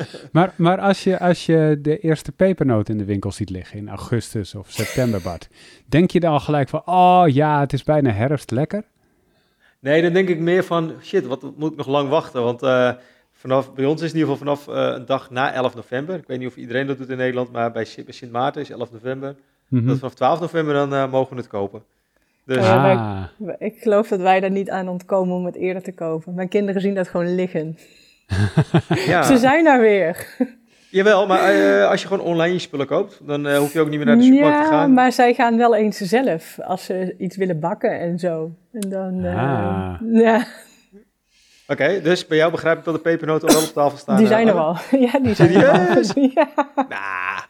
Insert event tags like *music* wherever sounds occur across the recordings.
*laughs* maar maar als, je, als je de eerste pepernoot in de winkel ziet liggen in augustus of september, Bart, denk je dan al gelijk van, oh ja, het is bijna herfst, lekker? Nee, dan denk ik meer van, shit, wat moet ik nog lang wachten? Want uh, vanaf, bij ons is in ieder geval vanaf uh, een dag na 11 november. Ik weet niet of iedereen dat doet in Nederland, maar bij, bij Sint Maarten is 11 november. Mm Dat vanaf 12 november dan uh, mogen we het kopen. Dus... Ah. Wij, ik geloof dat wij daar niet aan ontkomen om het eerder te kopen. Mijn kinderen zien dat gewoon liggen. *laughs* ja. Ze zijn daar weer. Jawel, maar uh, als je gewoon online je spullen koopt, dan uh, hoef je ook niet meer naar de supermarkt ja, te gaan. maar zij gaan wel eens zelf als ze iets willen bakken en zo. En dan, uh, ah. ja. Oké, okay, dus bij jou begrijp ik dat de pepernoten al wel op tafel staan. Die zijn er al. *laughs* Ja, die zijn er al. *laughs* Ja. Nah.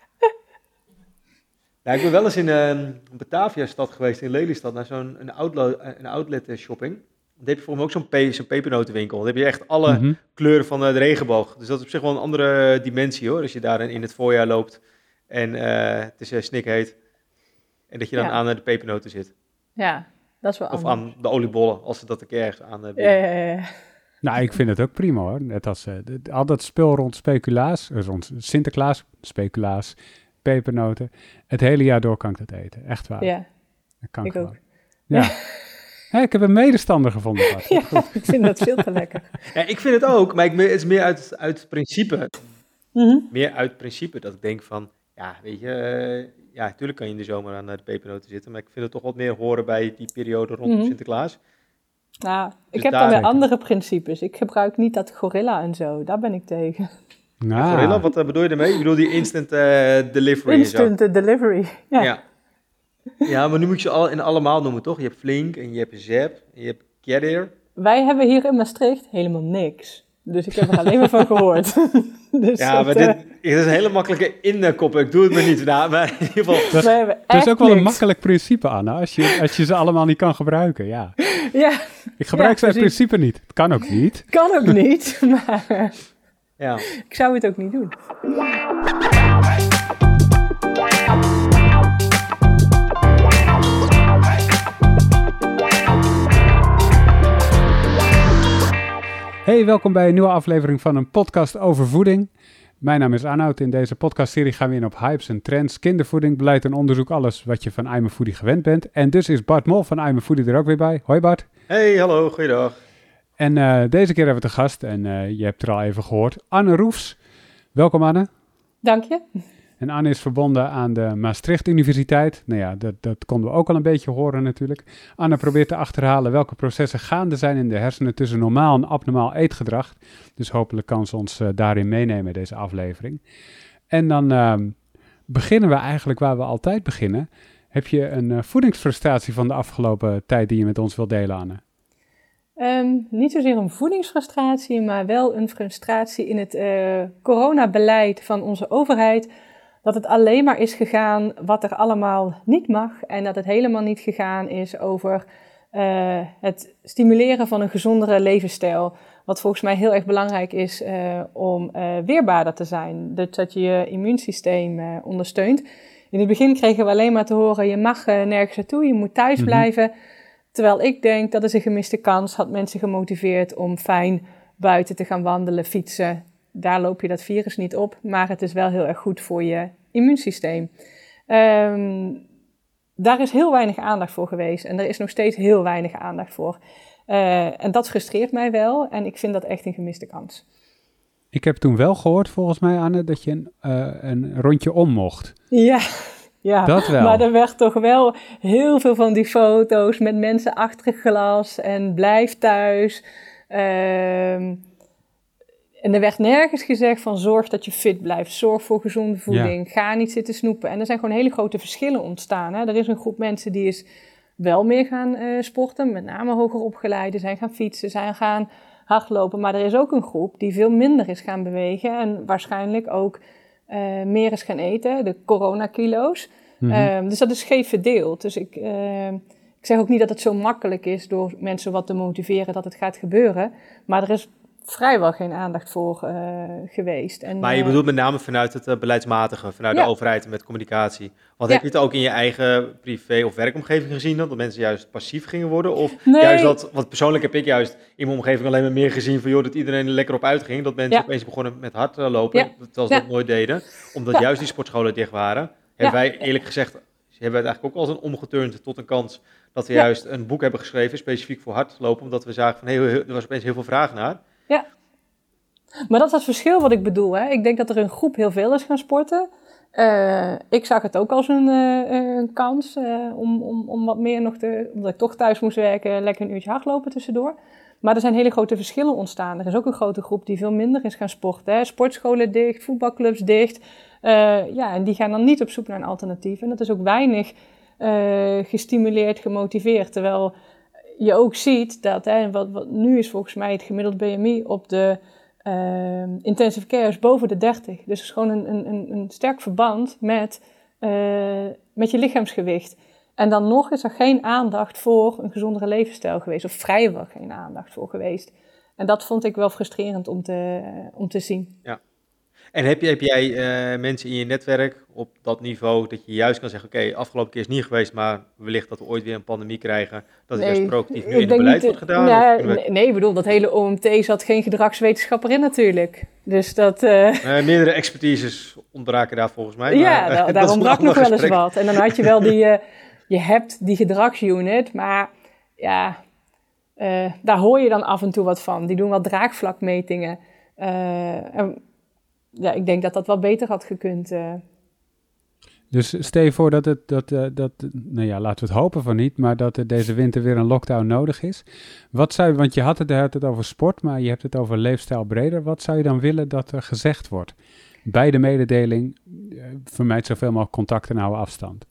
Nou, ik ben wel eens in uh, Batavia-stad geweest, in Lelystad, naar zo'n een outlet, een outlet shopping. Dan heb je volgens mij ook zo'n, pe zo'n pepernotenwinkel. Dan heb je echt alle mhm. kleuren van de regenboog. Dus dat is op zich wel een andere dimensie hoor, als je daar in het voorjaar loopt en uh, het is uh, snikheet. En dat je dan aan de pepernoten zit. Ja, dat is wel Of aan de oliebollen, als ze dat een keer ergens aan hebben. Ja, ja, ja. Nou, ik vind het ook prima hoor. Net als uh, al dat spul rond speculaas, rond Sinterklaas, speculaas, pepernoten. Het hele jaar door kan ik dat eten. Echt waar. Ja, dat kan ik gewoon. Ook. Ja. *laughs* ik heb een medestander gevonden. *laughs* ja, ik vind dat veel te lekker. Ja, ik vind het ook, maar ik, het is meer uit, uit principe. Mm Meer uit principe dat ik denk van, ja, weet je, uh, ja, natuurlijk kan je in de zomer aan de pepernoten zitten, maar ik vind het toch wat meer horen bij die periode rondom mm Sinterklaas. Nou, ik dus heb dan weer andere principes. Ik gebruik niet dat gorilla en zo, daar ben ik tegen. Nou. Gorilla, wat eh, bedoel je ermee? Ik bedoel die instant uh, delivery. Instant delivery, ja. ja. Ja, maar nu moet je al in allemaal noemen, toch? Je hebt Flink en je hebt Zep en je hebt Carrier. Wij hebben hier in Maastricht helemaal niks. Dus ik heb er alleen maar van gehoord. *laughs* dus ja, maar dit, uh... is een hele makkelijke inkoppen. Ik doe het maar niet. Nou, maar in ieder geval... Dat, dat is ook wel een makkelijk principe, Anna. Als je, als je ze allemaal niet kan gebruiken, ja. Ja. Ik gebruik ja, ze in principe niet. Het kan ook niet. *laughs* Kan ook niet, *laughs* maar... Ja. Ik zou het ook niet doen. Hey, welkom bij een nieuwe aflevering van een podcast over voeding. Mijn naam is Arnoud. In deze podcastserie gaan we in op hypes en trends, kindervoeding, beleid en onderzoek, alles wat je van I'm Foodie gewend bent. En dus is Bart Mol van I'm Foodie er ook weer bij. Hoi Bart. Hey, hallo, goeiedag. En uh, deze keer hebben we te gast, en uh, je hebt er al even gehoord, Anne Roefs. Welkom Anne. Dank je. En Anne is verbonden aan de Maastricht Universiteit. Nou ja, dat, dat konden we ook al een beetje horen natuurlijk. Anne probeert te achterhalen welke processen gaande zijn in de hersenen tussen normaal en abnormaal eetgedrag. Dus hopelijk kan ze ons uh, daarin meenemen, deze aflevering. En dan uh, beginnen we eigenlijk waar we altijd beginnen. Heb je een uh, voedingsfrustratie van de afgelopen tijd die je met ons wilt delen, Anne? Um, niet zozeer een voedingsfrustratie, maar wel een frustratie in het uh, coronabeleid van onze overheid. Dat het alleen maar is gegaan wat er allemaal niet mag. En dat het helemaal niet gegaan is over uh, het stimuleren van een gezondere levensstijl. Wat volgens mij heel erg belangrijk is uh, om weerbaarder te zijn. Dus dat je je immuunsysteem ondersteunt. In het begin kregen we alleen maar te horen: je mag nergens naartoe, je moet thuis mhm. blijven. Terwijl ik denk dat is een gemiste kans, had mensen gemotiveerd om fijn buiten te gaan wandelen, fietsen. Daar loop je dat virus niet op, maar het is wel heel erg goed voor je immuunsysteem. Um, daar is heel weinig aandacht voor geweest en er is nog steeds heel weinig aandacht voor. Uh, en dat frustreert mij wel en ik vind dat echt een gemiste kans. Ik heb toen wel gehoord, volgens mij, Anne, dat je een, uh, een rondje om mocht. Ja, ja, dat wel. maar er werd toch wel heel veel van die foto's met mensen achter het glas en blijf thuis. Ehm, en er werd nergens gezegd van zorg dat je fit blijft, zorg voor gezonde voeding, ga niet zitten snoepen. En er zijn gewoon hele grote verschillen ontstaan. Hè? Er is een groep mensen die is wel meer gaan uh, sporten, met name hoger opgeleiden, zijn gaan fietsen, zijn gaan hardlopen. Maar er is ook een groep die veel minder is gaan bewegen en waarschijnlijk ook uh, meer is gaan eten, de coronakilo's. Mm dus dat is scheef verdeeld. Dus ik, uh, ik zeg ook niet dat het zo makkelijk is door mensen wat te motiveren dat het gaat gebeuren. Maar er is vrijwel geen aandacht voor uh, geweest. En, maar je bedoelt met name vanuit het beleidsmatige, vanuit de overheid met communicatie. Want heb je het ook in je eigen privé- of werkomgeving gezien dat mensen juist passief gingen worden? Of juist dat, want persoonlijk heb ik juist in mijn omgeving alleen maar meer gezien van joh, dat iedereen er lekker op uitging. Dat mensen opeens begonnen met hardlopen, terwijl ze dat nooit deden. Omdat juist die sportscholen dicht waren. Hebben wij eerlijk gezegd hebben we het eigenlijk ook als een omgeturnd tot een kans dat we juist een boek hebben geschreven, specifiek voor hardlopen, omdat we zagen van hey, er was opeens heel veel vraag naar. Ja. Maar dat is het verschil wat ik bedoel. Hè. Ik denk dat er een groep heel veel is gaan sporten. Uh, ik zag het ook als een, uh, een kans uh, om, om, om wat meer nog te... Omdat ik toch thuis moest werken, lekker een uurtje hardlopen tussendoor. Maar er zijn hele grote verschillen ontstaan. Er is ook een grote groep die veel minder is gaan sporten. Sportscholen dicht, voetbalclubs dicht. Ja, en die gaan dan niet op zoek naar een alternatief. En dat is ook weinig gestimuleerd, gemotiveerd. Terwijl je ook ziet dat, hè, wat, nu is volgens mij het gemiddeld BMI op de uh, intensive care is boven de 30. Dus het is gewoon een, een, een sterk verband met, met je lichaamsgewicht. En dan nog is er geen aandacht voor een gezondere levensstijl geweest, of vrijwel geen aandacht voor geweest. En dat vond ik wel frustrerend om te, om te zien. Ja. En heb, je, heb jij uh, mensen in je netwerk op dat niveau dat je juist kan zeggen: Oké, afgelopen keer is niet geweest, maar wellicht dat we ooit weer een pandemie krijgen, dat nee, het juist proactief nu in het beleid wordt gedaan? We... Nee, ik bedoel, dat hele OMT zat geen gedragswetenschapper in natuurlijk. Dus dat. Uh... Uh, meerdere expertises ontbraken daar volgens mij. Ja, maar, daar, *laughs* daar ontbrak nog wel eens wat. En dan had je wel die. je hebt die gedragsunit, maar ja, daar hoor je dan af en toe wat van. Die doen wel draagvlakmetingen. en ja, ik denk dat dat wel beter had gekund. Uh. Dus stel je voor dat het, dat, uh, dat, nou ja, laten we het hopen van niet, maar dat er deze winter weer een lockdown nodig is. Wat zou je, want je had het, het over sport, maar je hebt het over leefstijl breder. Wat zou je dan willen dat er gezegd wordt? Bij de mededeling, uh, vermijd zoveel mogelijk contact en hou afstand.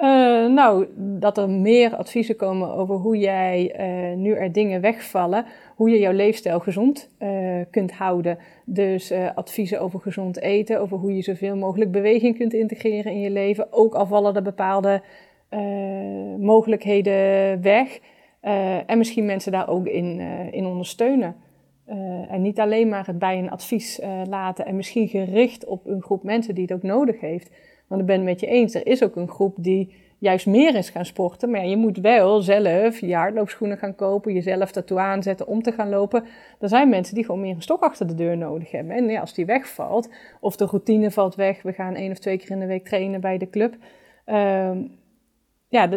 Uh, nou, dat er meer adviezen komen over hoe jij, uh, nu er dingen wegvallen, hoe je jouw leefstijl gezond uh, kunt houden. Dus adviezen over gezond eten, over hoe je zoveel mogelijk beweging kunt integreren in je leven. Ook al vallen er bepaalde mogelijkheden weg. en misschien mensen daar ook in, in ondersteunen. en niet alleen maar het bij een advies laten en misschien gericht op een groep mensen die het ook nodig heeft. Want ik ben het met je eens, er is ook een groep die juist meer is gaan sporten. Maar ja, je moet wel zelf je hardloopschoenen gaan kopen, jezelf daartoe aanzetten om te gaan lopen. Er zijn mensen die gewoon meer een stok achter de deur nodig hebben. En ja, als die wegvalt, of de routine valt weg, we gaan één of twee keer in de week trainen bij de club. Uh, ja,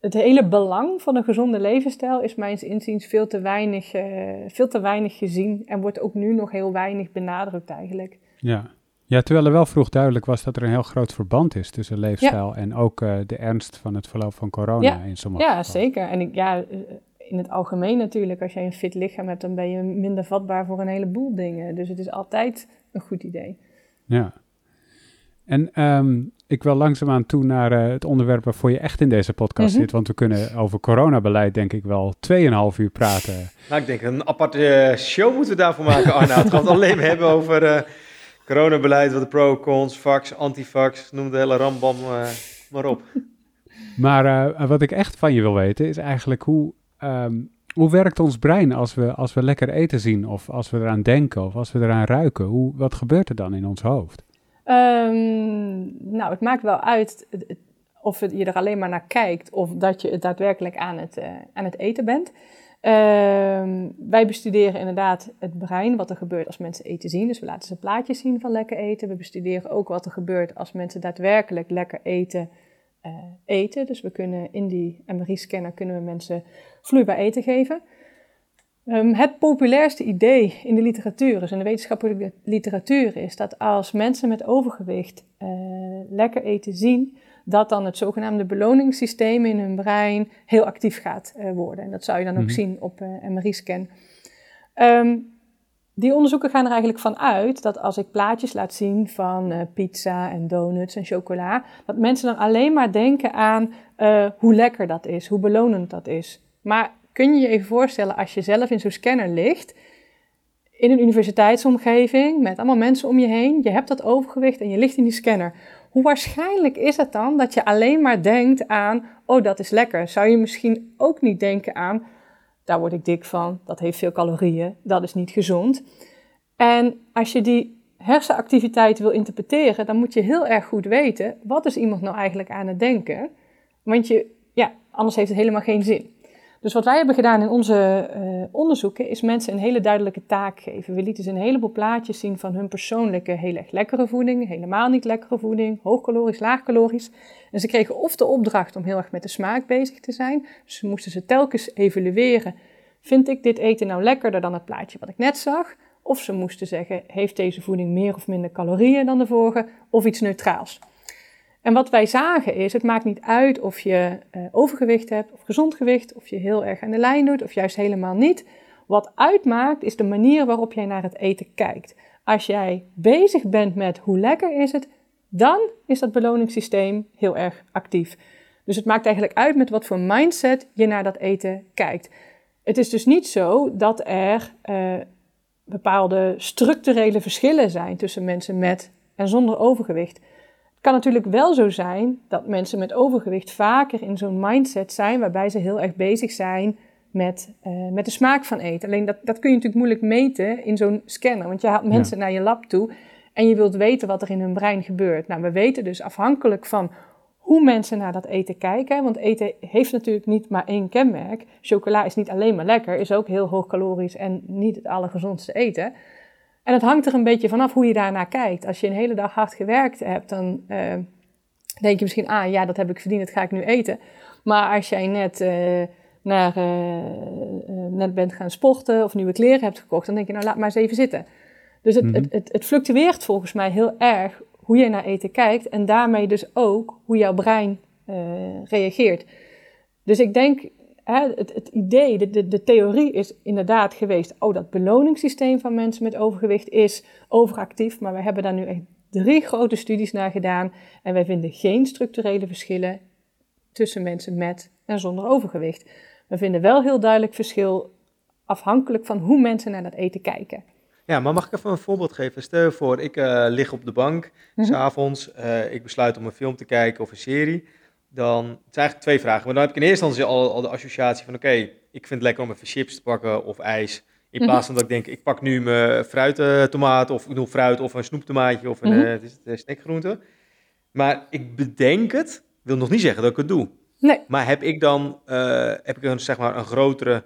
het hele belang van een gezonde levensstijl is mijns inziens veel te weinig, uh, veel te weinig gezien en wordt ook nu nog heel weinig benadrukt eigenlijk. Ja, ja, terwijl er wel vroeg duidelijk was dat er een heel groot verband is tussen leefstijl en ook uh, de ernst van het verloop van corona ja. in sommige Ja, zeker. En ik, ja, eh, in het algemeen natuurlijk, als je een fit lichaam hebt, dan ben je minder vatbaar voor een heleboel dingen. Dus het is altijd een goed idee. Ja. En um, ik wil langzaamaan toe naar uh, het onderwerp waarvoor je echt in deze podcast mm -hmm. zit. Want we kunnen over coronabeleid denk ik wel 2,5 uur praten. Nou, ik denk een aparte show moeten we daarvoor maken, Arna. het gaat alleen maar hebben over... Uh, Coronabeleid, wat de pro, cons, fax, antifax, noem de hele rambam uh, maar op. *laughs* Maar uh, wat ik echt van je wil weten is eigenlijk hoe, um, hoe werkt ons brein als we, als we lekker eten zien of als we eraan denken of als we eraan ruiken? Hoe, wat gebeurt er dan in ons hoofd? Um, nou, het maakt wel uit of je er alleen maar naar kijkt of dat je daadwerkelijk aan het, uh, aan het eten bent. Uh, wij bestuderen inderdaad het brein, wat er gebeurt als mensen eten zien. Dus we laten ze plaatjes zien van lekker eten. We bestuderen ook wat er gebeurt als mensen daadwerkelijk lekker eten uh, eten. Dus we kunnen in die MRI-scanner kunnen we mensen vloeibaar eten geven. Um, het populairste idee in de literatuur, dus in de wetenschappelijke literatuur, is dat als mensen met overgewicht uh, lekker eten zien, dat dan het zogenaamde beloningssysteem in hun brein heel actief gaat uh, worden. En dat zou je dan ook mm-hmm. zien op uh, MRI-scan. Um, die onderzoeken gaan er eigenlijk van uit dat als ik plaatjes laat zien van uh, pizza en donuts en chocola, dat mensen dan alleen maar denken aan hoe lekker dat is, hoe belonend dat is. Maar kun je je even voorstellen als je zelf in zo'n scanner ligt, in een universiteitsomgeving met allemaal mensen om je heen, je hebt dat overgewicht en je ligt in die scanner. Hoe waarschijnlijk is het dan dat je alleen maar denkt aan, oh dat is lekker? Zou je misschien ook niet denken aan, daar word ik dik van, dat heeft veel calorieën, dat is niet gezond. En als je die hersenactiviteit wil interpreteren, dan moet je heel erg goed weten, wat is iemand nou eigenlijk aan het denken? Want je, ja, anders heeft het helemaal geen zin. Dus wat wij hebben gedaan in onze uh, onderzoeken is mensen een hele duidelijke taak geven. We lieten ze een heleboel plaatjes zien van hun persoonlijke heel erg lekkere voeding, helemaal niet lekkere voeding, hoogkalorisch, laagkalorisch. En ze kregen of de opdracht om heel erg met de smaak bezig te zijn. Dus ze moesten ze telkens evalueren. Vind ik dit eten nou lekkerder dan het plaatje wat ik net zag? Of ze moesten zeggen, heeft deze voeding meer of minder calorieën dan de vorige? Of iets neutraals. En wat wij zagen is, het maakt niet uit of je uh, overgewicht hebt of gezond gewicht, of je heel erg aan de lijn doet of juist helemaal niet. Wat uitmaakt is de manier waarop jij naar het eten kijkt. Als jij bezig bent met hoe lekker is het, dan is dat beloningssysteem heel erg actief. Dus het maakt eigenlijk uit met wat voor mindset je naar dat eten kijkt. Het is dus niet zo dat er uh, bepaalde structurele verschillen zijn tussen mensen met en zonder overgewicht. Het kan natuurlijk wel zo zijn dat mensen met overgewicht vaker in zo'n mindset zijn waarbij ze heel erg bezig zijn met, uh, met de smaak van eten. Alleen dat, dat kun je natuurlijk moeilijk meten in zo'n scanner, want je haalt mensen naar je lab toe en je wilt weten wat er in hun brein gebeurt. Nou, we weten dus afhankelijk van hoe mensen naar dat eten kijken, want eten heeft natuurlijk niet maar één kenmerk. Chocola is niet alleen maar lekker, is ook heel hoog calorisch en niet het allergezondste eten. En het hangt er een beetje vanaf hoe je daarnaar kijkt. Als je een hele dag hard gewerkt hebt, dan uh, denk je misschien, ah ja, dat heb ik verdiend, dat ga ik nu eten. Maar als jij net, uh, naar, uh, net bent gaan sporten of nieuwe kleren hebt gekocht, dan denk je, nou laat maar eens even zitten. Dus het, mm -hmm. het, het, het, fluctueert volgens mij heel erg hoe je naar eten kijkt en daarmee dus ook hoe jouw brein reageert. Dus ik denk het, het, idee, de, de, de, theorie is inderdaad geweest, oh dat beloningssysteem van mensen met overgewicht is overactief, maar we hebben daar nu echt drie grote studies naar gedaan en wij vinden geen structurele verschillen tussen mensen met en zonder overgewicht. We vinden wel heel duidelijk verschil afhankelijk van hoe mensen naar dat eten kijken. Ja, maar mag ik even een voorbeeld geven? Stel je voor, ik uh, lig op de bank, mm -hmm. s'avonds, uh, ik besluit om een film te kijken of een serie dan het zijn eigenlijk twee vragen. Maar dan heb ik in eerste instantie al, al de associatie van: oké, ik vind het lekker om even chips te pakken of ijs. In plaats van dat ik denk, ik pak nu mijn fruittomaat of ik doe fruit of een snoeptomaatje of een, mm -hmm. uh, snackgroente. Maar ik bedenk het, wil nog niet zeggen dat ik het doe. Nee. Maar heb ik dan uh, heb ik een, zeg maar, een grotere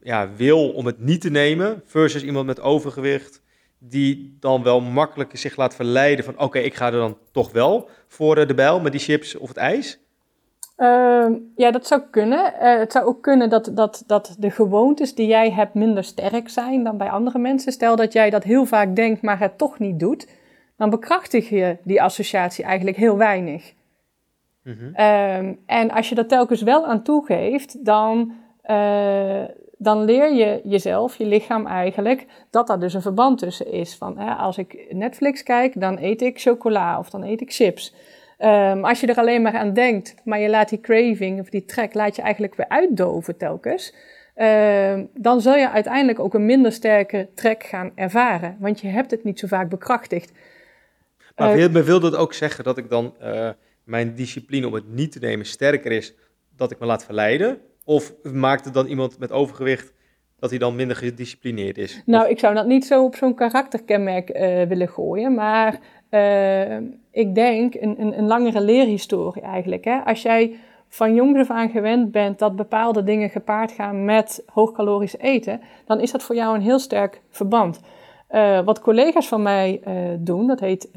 ja, wil om het niet te nemen versus iemand met overgewicht die dan wel makkelijk zich laat verleiden van oké, okay, ik ga er dan toch wel voor de bijl met die chips of het ijs? Uh, ja, dat zou kunnen. Uh, het zou ook kunnen dat, dat, dat de gewoontes die jij hebt minder sterk zijn dan bij andere mensen. Stel dat jij dat heel vaak denkt, maar het toch niet doet. Dan bekrachtig je die associatie eigenlijk heel weinig. Mm -hmm. uh, en als je dat telkens wel aan toegeeft, dan, uh, dan leer je jezelf, je lichaam eigenlijk, dat daar dus een verband tussen is. Van als ik Netflix kijk, dan eet ik chocola of dan eet ik chips. Um, als je er alleen maar aan denkt, maar je laat die craving of die trek, laat je eigenlijk weer uitdoven telkens. Um, dan zul je uiteindelijk ook een minder sterke trek gaan ervaren, want je hebt het niet zo vaak bekrachtigd. Maar uh, wil, wil dat ook zeggen dat ik dan uh, mijn discipline om het niet te nemen sterker is, dat ik me laat verleiden? Of maakt het dan iemand met overgewicht dat hij dan minder gedisciplineerd is? Nou, ik zou dat niet zo op zo'n karakterkenmerk uh, willen gooien, maar uh, ik denk een, een, een, langere leerhistorie eigenlijk. Hè? Als jij van jongs af aan gewend bent dat bepaalde dingen gepaard gaan met hoogkalorisch eten, dan is dat voor jou een heel sterk verband. Uh, wat collega's van mij uh, doen, dat heet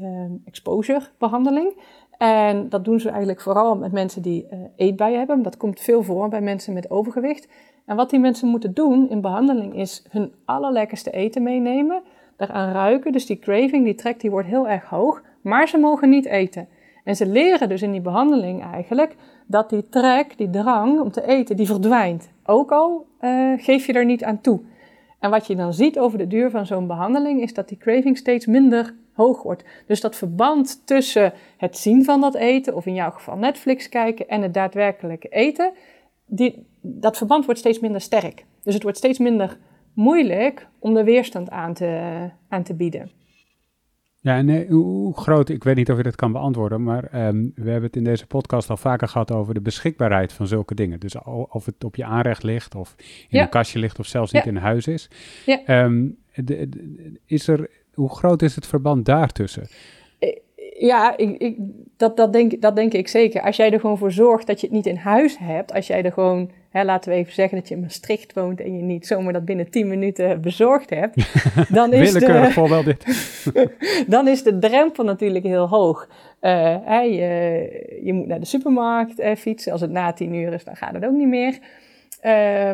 exposure behandeling. En dat doen ze eigenlijk vooral met mensen die eetbuien hebben. Dat komt veel voor bij mensen met overgewicht. En wat die mensen moeten doen in behandeling is hun allerlekkerste eten meenemen daaraan ruiken. Dus die craving, die trek, die wordt heel erg hoog. Maar ze mogen niet eten. En ze leren dus in die behandeling eigenlijk dat die trek, die drang om te eten, die verdwijnt. Ook al uh, geef je er niet aan toe. En wat je dan ziet over de duur van zo'n behandeling is dat die craving steeds minder hoog wordt. Dus dat verband tussen het zien van dat eten, of in jouw geval Netflix kijken, en het daadwerkelijke eten, die, dat verband wordt steeds minder sterk. Dus het wordt steeds minder moeilijk om de weerstand aan te, aan te bieden. Ja, en eh, hoe groot, ik weet niet of je dat kan beantwoorden, maar ehm, we hebben het in deze podcast al vaker gehad over de beschikbaarheid van zulke dingen. Dus of het op je aanrecht ligt, of in een kastje ligt, of zelfs niet in huis is. Ja. Ehm, is er, hoe groot is het verband daartussen? Eh, ja, ik, ik, dat, dat, denk, dat denk ik zeker. Als jij er gewoon voor zorgt dat je het niet in huis hebt, als jij er gewoon hè, laten we even zeggen dat je in Maastricht woont en je niet zomaar dat binnen 10 minuten bezorgd hebt, *laughs* dan is, de, voorbeeld dit. *laughs* dan is de drempel natuurlijk heel hoog. Uh, je, je, moet naar de supermarkt uh, fietsen. Als het na 10 uur is, dan gaat het ook niet meer. Uh,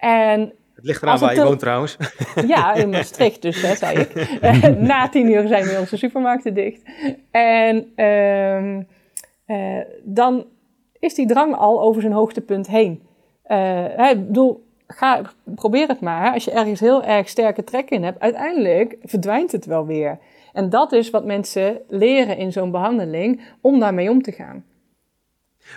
en het ligt eraan waar je woont trouwens. Ja, in Maastricht dus, hè, zei ik. *laughs* na tien uur zijn weer onze supermarkten dicht. En ehm, uh, dan is die drang al over zijn hoogtepunt heen. Uh, ik bedoel, ga, probeer het maar. Als je ergens heel erg sterke trek in hebt, uiteindelijk verdwijnt het wel weer. En dat is wat mensen leren in zo'n behandeling om daarmee om te gaan.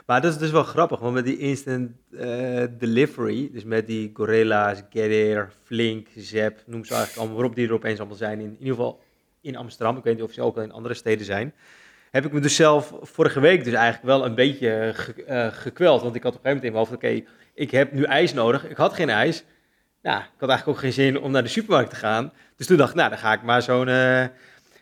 Maar dat is dus wel grappig, want met die instant uh, delivery, dus met die Gorillas, Getir, Flink, Zep, noem ze eigenlijk allemaal op die er opeens allemaal zijn, in, in ieder geval in Amsterdam, ik weet niet of ze ook wel in andere steden zijn, heb ik me dus zelf vorige week dus eigenlijk wel een beetje ge, uh, gekweld. Want ik had op een gegeven moment in mijn hoofd, oké, ik heb nu ijs nodig. Ik had geen ijs. Ja, ik had eigenlijk ook geen zin om naar de supermarkt te gaan. Dus toen dacht ik, nou, dan ga ik maar zo'n uh,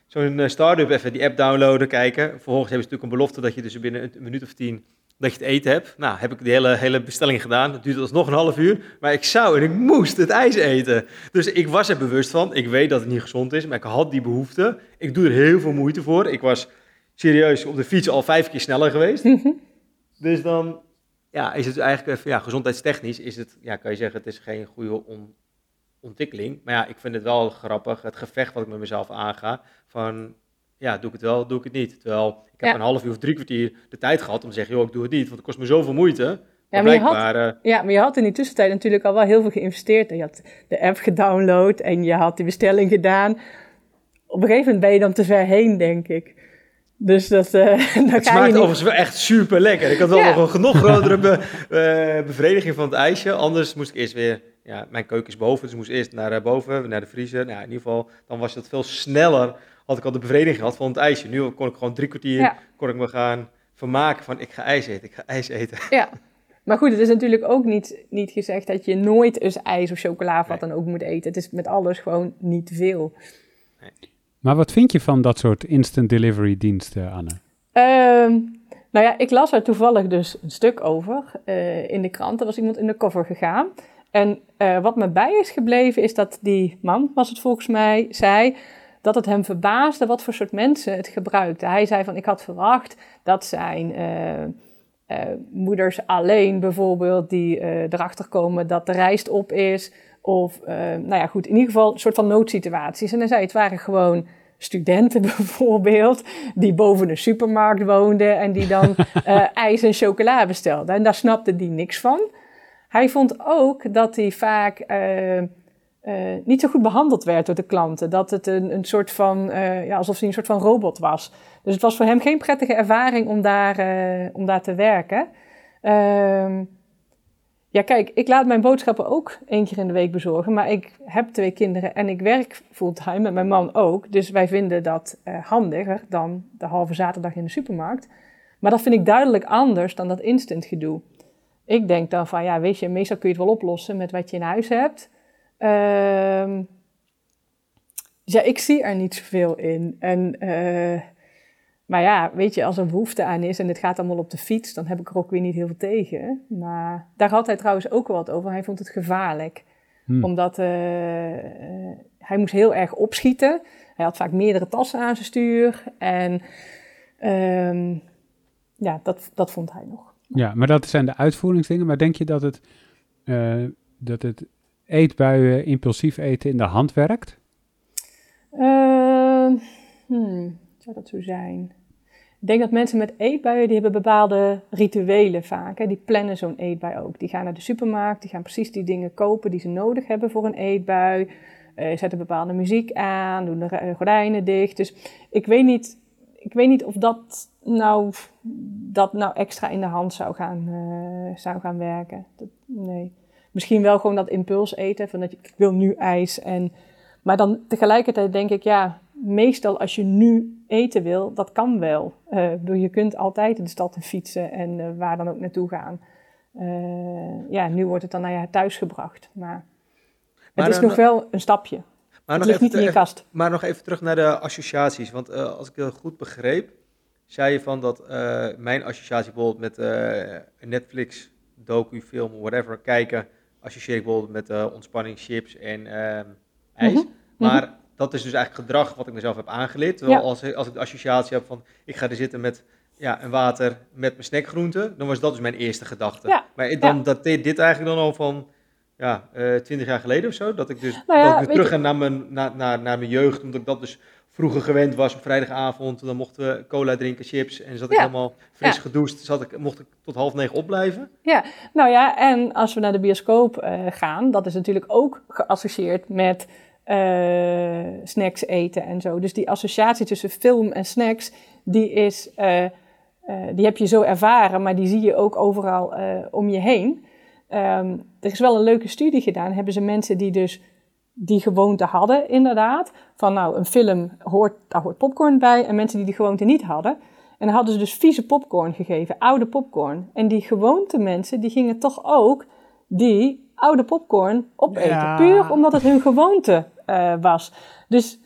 zo'n start-up even die app downloaden, kijken. Vervolgens hebben ze natuurlijk een belofte dat je dus binnen een minuut of tien dat je het eten hebt. Nou, heb ik die hele, hele bestelling gedaan. Het duurde nog een half uur. Maar ik zou en ik moest het ijs eten. Dus ik was er bewust van. Ik weet dat het niet gezond is, maar ik had die behoefte. Ik doe er heel veel moeite voor. Ik was serieus op de fiets al vijf keer sneller geweest. Mhm. dus dan ja, is het eigenlijk even, ja, gezondheidstechnisch is het, ja, kan je zeggen, het is geen goede ontwikkeling. Maar ja, ik vind het wel grappig, het gevecht wat ik met mezelf aanga, van ja, doe ik het wel, doe ik het niet. Terwijl ik heb een half uur of drie kwartier de tijd gehad om te zeggen, joh, ik doe het niet, want het kost me zoveel moeite. Ja maar, je had, eh, ja, maar je had in die tussentijd natuurlijk al wel heel veel geïnvesteerd. Je had de app gedownload en je had die bestelling gedaan. Op een gegeven moment ben je dan te ver heen, denk ik. Dus dat, *laughs* uh, het smaakt overigens wel echt super lekker. Ik had wel nog een genoeg grotere be, uh, *laughs* bevrediging van het ijsje. Anders moest ik eerst weer, ja, mijn keuken is boven, dus ik moest eerst naar boven, naar de vriezer. Nou, in ieder geval, dan was het veel sneller, had ik al de bevrediging gehad van het ijsje. Nu kon ik gewoon drie kwartier, kon ik me gaan vermaken van ik ga ijs eten, ik ga ijs eten. *laughs* Ja, maar goed, het is natuurlijk ook niet, niet gezegd dat je nooit eens ijs of chocola of wat dan ook moet eten. Het is met alles gewoon niet veel. Nee. Maar wat vind je van dat soort instant delivery diensten, Anne? Ehm, nou ja, ik las er toevallig dus een stuk over uh, in de krant. Er was iemand in de cover gegaan. En uh, wat me bij is gebleven is dat die man, was het volgens mij, zei dat het hem verbaasde wat voor soort mensen het gebruikten. Hij zei van, ik had verwacht dat zijn... Uh, moeders alleen bijvoorbeeld, die erachter komen dat de rijst op is, of, nou ja, goed, in ieder geval een soort van noodsituaties. En dan zei het waren gewoon studenten *laughs* bijvoorbeeld, die boven een supermarkt woonden en die dan uh, *laughs* ijs en chocola bestelden. En daar snapte die niks van. Hij vond ook dat hij vaak uh, niet zo goed behandeld werd door de klanten. Dat het een, een soort van, ja, alsof hij een soort van robot was. Dus het was voor hem geen prettige ervaring om daar, om daar te werken. Ehm, ja, kijk, ik laat mijn boodschappen ook één keer in de week bezorgen. Maar ik heb twee kinderen en ik werk fulltime met mijn man ook. Dus wij vinden dat handiger dan de halve zaterdag in de supermarkt. Maar dat vind ik duidelijk anders dan dat instant gedoe. Ik denk dan van, ja, weet je, meestal kun je het wel oplossen met wat je in huis hebt. Ehm, dus ja, ik zie er niet zoveel in. En... Uh, maar ja, weet je, als er behoefte aan is en het gaat allemaal op de fiets, dan heb ik er ook weer niet heel veel tegen. Maar daar had hij trouwens ook wel wat over. Hij vond het gevaarlijk. Hmm. Omdat uh, hij moest heel erg opschieten. Hij had vaak meerdere tassen aan zijn stuur. En um, ja, dat, dat vond hij nog. Ja, maar dat zijn de uitvoeringsdingen. Maar denk je dat het, uh, dat het eetbuien, impulsief eten in de hand werkt? Uh, zou dat zo zijn? Ik denk dat mensen met eetbuien, die hebben bepaalde rituelen vaak. Hè. Die plannen zo'n eetbui ook. Die gaan naar de supermarkt, die gaan precies die dingen kopen die ze nodig hebben voor een eetbui. Uh, zetten bepaalde muziek aan, doen de gordijnen dicht. Dus ik weet niet, ik weet niet of dat nou, dat nou extra in de hand zou gaan, uh, zou gaan werken. Dat, nee. Misschien wel gewoon dat impuls eten, van dat je, ik wil nu ijs. En, maar dan tegelijkertijd denk ik, ja, meestal als je nu eten wil, dat kan wel. Uh, bedoel, je kunt altijd in de stad fietsen en uh, waar dan ook naartoe gaan. Uh, ja, nu wordt het dan naar je thuis gebracht. Maar, maar het is nog wel een stapje. Maar het ligt niet in je kast. Maar nog even terug naar de associaties. Want als ik het goed begreep, zei je van dat mijn associatie bijvoorbeeld met Netflix, docu, film, whatever, kijken, associeer ik bijvoorbeeld met ontspanning, chips en ehm, ijs. Mhm. Maar mhm dat is dus eigenlijk gedrag wat ik mezelf heb aangeleerd. Terwijl als, als ik de associatie heb van ik ga er zitten met ja, een water met mijn snackgroenten, dan was dat dus mijn eerste gedachte. Maar dan dat dit eigenlijk dan al van ja, uh, twintig jaar geleden of zo. Dat ik dus nou dat ik terug ga naar mijn, naar, naar, naar mijn jeugd, omdat ik dat dus vroeger gewend was op vrijdagavond. Dan mochten we cola drinken, chips. En zat ik helemaal fris ja. gedoucht. Zat ik, mocht ik tot half negen opblijven. Ja, nou ja, en als we naar de bioscoop uh, gaan, dat is natuurlijk ook geassocieerd met uh, snacks eten en zo. Dus die associatie tussen film en snacks, die, is, uh, die heb je zo ervaren, maar die zie je ook overal om je heen. Um, er is wel een leuke studie gedaan. Hebben ze mensen die dus die gewoonte hadden, inderdaad. Van nou, een film, hoort, daar hoort popcorn bij. En mensen die die gewoonte niet hadden. En dan hadden ze dus vieze popcorn gegeven, oude popcorn. En die gewoonte mensen, die gingen toch ook die oude popcorn opeten. Puur omdat het hun gewoonte uh, was. Dus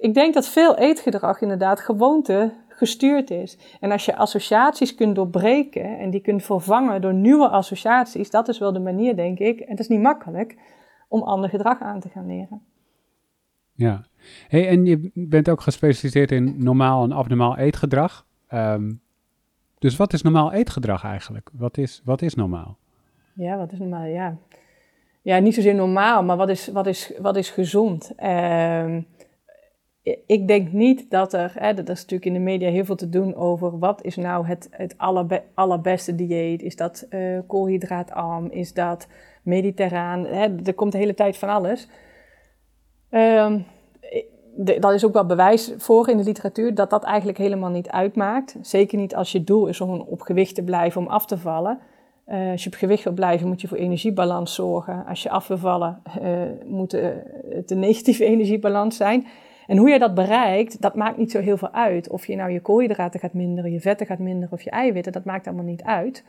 ik denk dat veel eetgedrag inderdaad gewoonte gestuurd is. En als je associaties kunt doorbreken en die kunt vervangen door nieuwe associaties, dat is wel de manier, denk ik, en dat is niet makkelijk, om ander gedrag aan te gaan leren. Ja, hey, en je bent ook gespecialiseerd in normaal en abnormaal eetgedrag. Um, dus wat is normaal eetgedrag eigenlijk? Wat is, wat is normaal? Ja, wat is normaal? Ja, ja niet zozeer normaal, maar wat is, wat is, wat is gezond? Uh, ik denk niet dat er, hè, er is natuurlijk in de media heel veel te doen over wat is nou het, het allerbe, allerbeste dieet. Is dat uh, koolhydraatarm? Is dat mediterraan? Hè, er komt de hele tijd van alles. Uh, de, dat is ook wel bewijs voor in de literatuur dat dat eigenlijk helemaal niet uitmaakt. Zeker niet als je doel is om op gewicht te blijven, om af te vallen. Uh, als je op gewicht wil blijven, moet je voor energiebalans zorgen. Als je af wil vallen, uh, moet het een negatieve *laughs* energiebalans zijn. En hoe je dat bereikt, dat maakt niet zo heel veel uit. Of je nou je koolhydraten gaat minderen, je vetten gaat minderen of je eiwitten, dat maakt allemaal niet uit.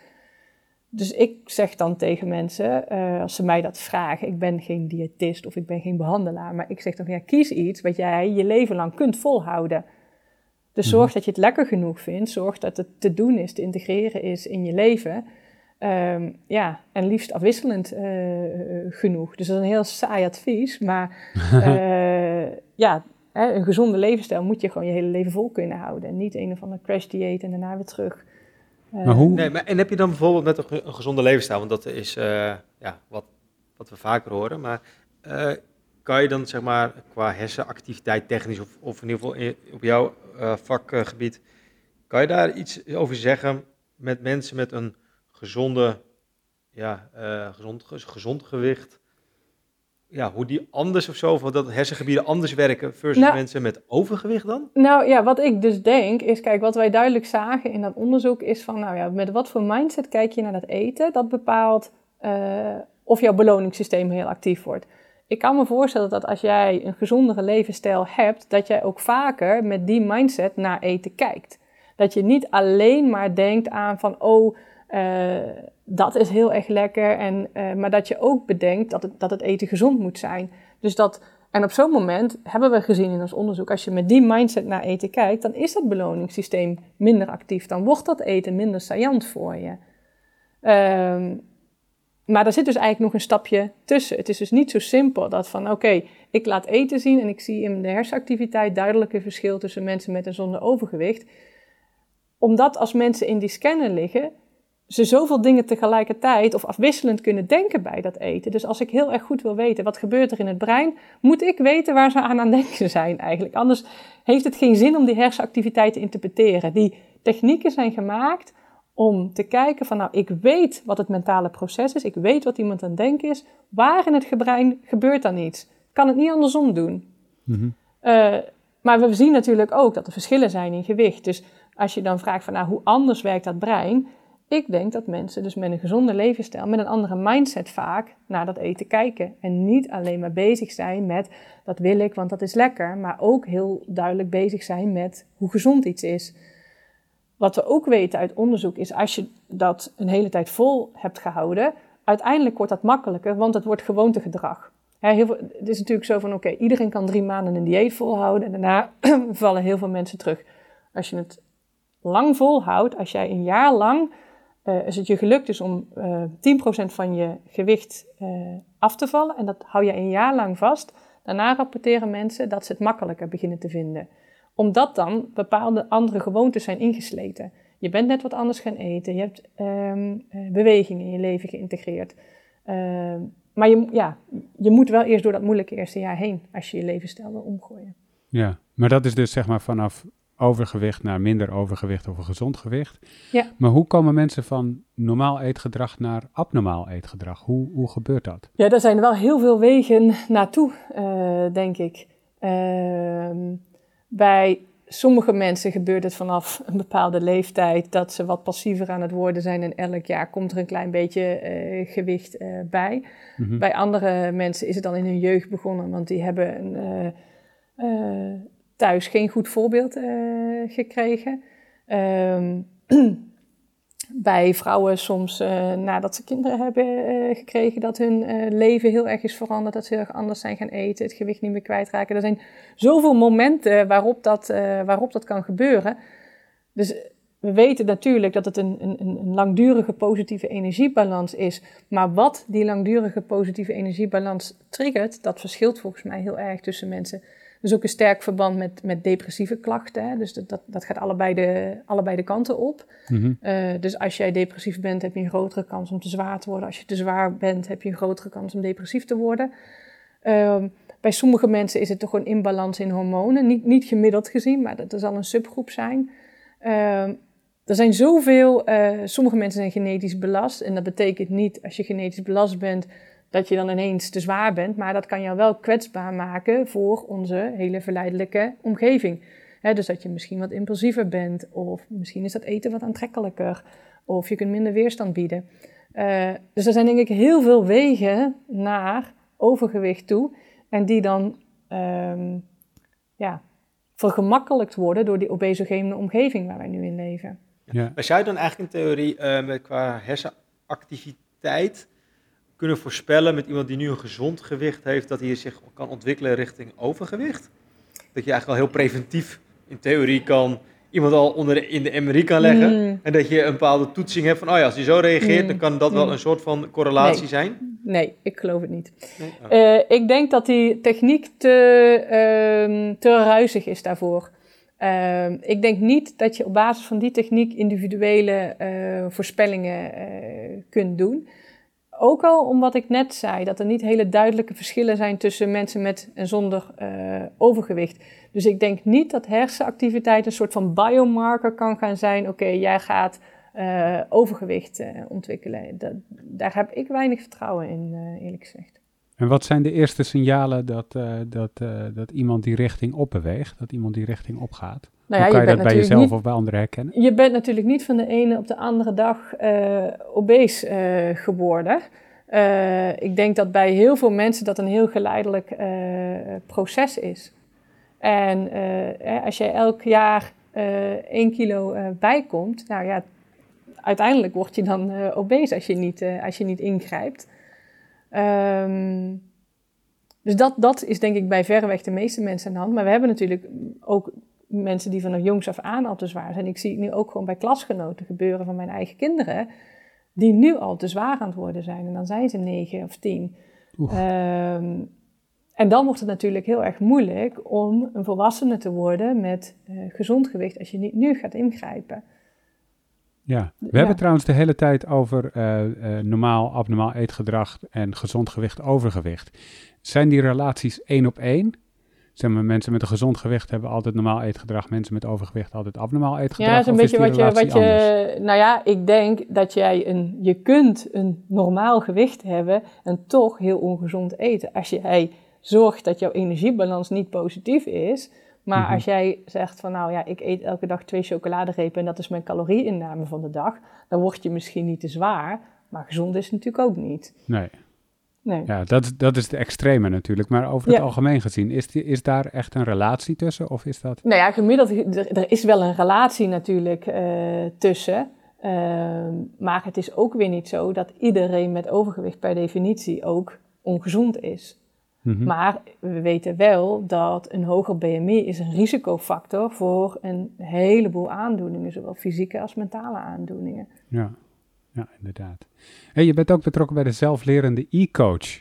Dus ik zeg dan tegen mensen, uh, als ze mij dat vragen, ik ben geen diëtist of ik ben geen behandelaar, maar ik zeg dan, ja, kies iets wat jij je leven lang kunt volhouden. Dus zorg mhm. dat je het lekker genoeg vindt, zorg dat het te doen is, te integreren is in je leven. Um, ja, en liefst afwisselend uh, genoeg. Dus dat is een heel saai advies, maar uh, *laughs* ja, hè, een gezonde levensstijl moet je gewoon je hele leven vol kunnen houden. En niet een of andere crash dieet en daarna weer terug. Nee, maar, en heb je dan bijvoorbeeld met een, gezonde levensstijl, want dat is ja, wat, wat we vaker horen, maar kan je dan zeg maar qua hersenactiviteit technisch of, of in ieder geval op jouw vakgebied, kan je daar iets over zeggen met mensen met een gezonde, ja, gezond, gezond gewicht. Ja, hoe die anders of zo, of dat hersengebieden anders werken versus nou- mensen met overgewicht dan? Nou ja, wat ik dus denk is, kijk, wat wij duidelijk zagen in dat onderzoek is van, nou ja, met wat voor mindset kijk je naar dat eten? Dat bepaalt uh, of jouw beloningssysteem heel actief wordt. Ik kan me voorstellen dat als jij een gezondere levensstijl hebt, dat jij ook vaker met die mindset naar eten kijkt. Dat je niet alleen maar denkt aan van, oh, uh, dat is heel erg lekker. En, uh, maar dat je ook bedenkt dat het, dat het eten gezond moet zijn. Dus dat, en op zo'n moment hebben we gezien in ons onderzoek, als je met die mindset naar eten kijkt, dan is dat beloningssysteem minder actief. Dan wordt dat eten minder saillant voor je. Um, maar daar zit dus eigenlijk nog een stapje tussen. Het is dus niet zo simpel dat van oké, ik laat eten zien en ik zie in de hersenactiviteit duidelijk een verschil tussen mensen met en zonder overgewicht. Omdat als mensen in die scanner liggen, ze zoveel dingen tegelijkertijd of afwisselend kunnen denken bij dat eten. Dus als ik heel erg goed wil weten wat gebeurt er in het brein, moet ik weten waar ze aan aan denken zijn eigenlijk. Anders heeft het geen zin om die hersenactiviteit te interpreteren. Die technieken zijn gemaakt om te kijken van nou, ik weet wat het mentale proces is, ik weet wat iemand aan het denken is, waar in het brein gebeurt dan iets? Kan het niet andersom doen? Mm maar we zien natuurlijk ook dat er verschillen zijn in gewicht. Dus als je dan vraagt van nou, hoe anders werkt dat brein, ik denk dat mensen dus met een gezonde levensstijl, met een andere mindset vaak naar dat eten kijken. En niet alleen maar bezig zijn met dat wil ik, want dat is lekker. Maar ook heel duidelijk bezig zijn met hoe gezond iets is. Wat we ook weten uit onderzoek is als je dat een hele tijd vol hebt gehouden, uiteindelijk wordt dat makkelijker, want het wordt gewoontegedrag. heel veel, het is natuurlijk zo van oké, iedereen kan drie maanden een dieet volhouden en daarna *clears throat* vallen heel veel mensen terug. Als je het lang volhoudt, als jij een jaar lang uh, als het je gelukt is om uh, eh, 10% van je gewicht uh, af te vallen, en dat hou je een jaar lang vast, daarna rapporteren mensen dat ze het makkelijker beginnen te vinden. Omdat dan bepaalde andere gewoontes zijn ingesleten. Je bent net wat anders gaan eten, je hebt um, beweging in je leven geïntegreerd. Ehm, maar je, ja, je moet wel eerst door dat moeilijke eerste jaar heen als je je levensstijl wil omgooien. Ja, maar dat is dus zeg maar vanaf overgewicht naar minder overgewicht of een gezond gewicht. Ja. Maar hoe komen mensen van normaal eetgedrag naar abnormaal eetgedrag? Hoe, hoe gebeurt dat? Ja, daar zijn wel heel veel wegen naartoe, uh, denk ik. Uh, bij sommige mensen gebeurt het vanaf een bepaalde leeftijd dat ze wat passiever aan het worden zijn en elk jaar komt er een klein beetje uh, gewicht uh, bij. Mm-hmm. Bij andere mensen is het dan in hun jeugd begonnen, want die hebben een, uh, thuis geen goed voorbeeld uh, gekregen. Um, *clears throat* bij vrouwen soms uh, nadat ze kinderen hebben uh, gekregen, dat hun leven heel erg is veranderd, dat ze heel erg anders zijn gaan eten, het gewicht niet meer kwijtraken. Er zijn zoveel momenten waarop dat, waarop dat kan gebeuren. Dus we weten natuurlijk dat het een, een, een langdurige positieve energiebalans is. Maar wat die langdurige positieve energiebalans triggert, dat verschilt volgens mij heel erg tussen mensen. Dus ook een sterk verband met, met depressieve klachten. Hè? Dus dat, dat, dat, gaat allebei de, allebei de kanten op. Mhm. uh, dus als jij depressief bent, heb je een grotere kans om te zwaar te worden. Als je te zwaar bent, heb je een grotere kans om depressief te worden. Uh, bij sommige mensen is het toch een imbalans in hormonen. Niet, niet gemiddeld gezien, maar dat, dat zal een subgroep zijn. Uh, er zijn zoveel, uh, sommige mensen zijn genetisch belast. En dat betekent niet, als je genetisch belast bent, dat je dan ineens te zwaar bent, maar dat kan jou wel kwetsbaar maken voor onze hele verleidelijke omgeving. dus dat je misschien wat impulsiever bent, of misschien is dat eten wat aantrekkelijker, of je kunt minder weerstand bieden. Uh, dus er zijn denk ik heel veel wegen naar overgewicht toe, en die dan um, ja, vergemakkelijkt worden door die obesogene omgeving waar wij nu in leven. Ja. Maar zou je dan eigenlijk in theorie uh, met, qua hersenactiviteit kunnen voorspellen met iemand die nu een gezond gewicht heeft, dat hij zich kan ontwikkelen richting overgewicht? Dat je eigenlijk al heel preventief in theorie kan iemand al onder in de MRI kan leggen. Mm. En dat je een bepaalde toetsing hebt van, oh ja, als hij zo reageert, mm. dan kan dat wel mm. een soort van correlatie nee. zijn? Nee, ik geloof het niet. Nee? Oh. Uh, ik denk dat die techniek te, uh, te ruizig is daarvoor. Uh, ik denk niet dat je op basis van die techniek individuele uh, voorspellingen uh, kunt doen. Ook al om wat ik net zei, dat er niet hele duidelijke verschillen zijn tussen mensen met en zonder uh, overgewicht. Dus ik denk niet dat hersenactiviteit een soort van biomarker kan gaan zijn. Oké, jij gaat uh, overgewicht uh, ontwikkelen. Daar heb ik weinig vertrouwen in, eerlijk gezegd. En wat zijn de eerste signalen dat, dat, dat iemand die richting opbeweegt, dat iemand die richting opgaat? Nou ja, Hoe kan je, je dat bij jezelf niet, of bij anderen herkennen? Je bent natuurlijk niet van de ene op de andere dag uh, obese uh, geworden. Uh, ik denk dat bij heel veel mensen dat een heel geleidelijk proces is. En als je elk jaar 1 kilo bijkomt, nou ja, uiteindelijk word je dan obese als je niet, als je niet ingrijpt. Um, dus dat, dat is denk ik bij verreweg de meeste mensen aan de hand. Maar we hebben natuurlijk ook mensen die vanaf jongs af aan al te zwaar zijn. Ik zie het nu ook gewoon bij klasgenoten gebeuren van mijn eigen kinderen, die nu al te zwaar aan het worden zijn. En dan zijn ze negen of tien. Um, en dan wordt het natuurlijk heel erg moeilijk om een volwassene te worden met uh, gezond gewicht als je niet nu gaat ingrijpen. Ja, we ja. hebben trouwens de hele tijd over uh, uh, normaal, abnormaal eetgedrag en gezond gewicht, overgewicht. Zijn die relaties één op één? Zeg maar, mensen met een gezond gewicht hebben altijd normaal eetgedrag. Mensen met overgewicht altijd abnormaal eetgedrag. Ja, dat is een beetje wat je, wat je. Nou ja, ik denk dat jij een. Je kunt een normaal gewicht hebben en toch heel ongezond eten. Als jij zorgt dat jouw energiebalans niet positief is, Maar Mhm. als jij zegt van nou ja, ik eet elke dag twee chocoladerepen en dat is mijn calorieinname van de dag, dan word je misschien niet te zwaar, maar gezond is het natuurlijk ook niet. Nee, Nee. ja, dat, dat is de extreme natuurlijk. Maar over het Ja. algemeen gezien, is, die, is daar echt een relatie tussen? Of is dat... Nou ja, gemiddeld, er, er is wel een relatie natuurlijk eh, tussen. Ehm, maar het is ook weer niet zo dat iedereen met overgewicht per definitie ook ongezond is. Mhm. Maar we weten wel dat een hoger BMI is een risicofactor voor een heleboel aandoeningen, zowel fysieke als mentale aandoeningen. Ja, ja inderdaad. Hey, je bent ook betrokken bij de zelflerende e-coach.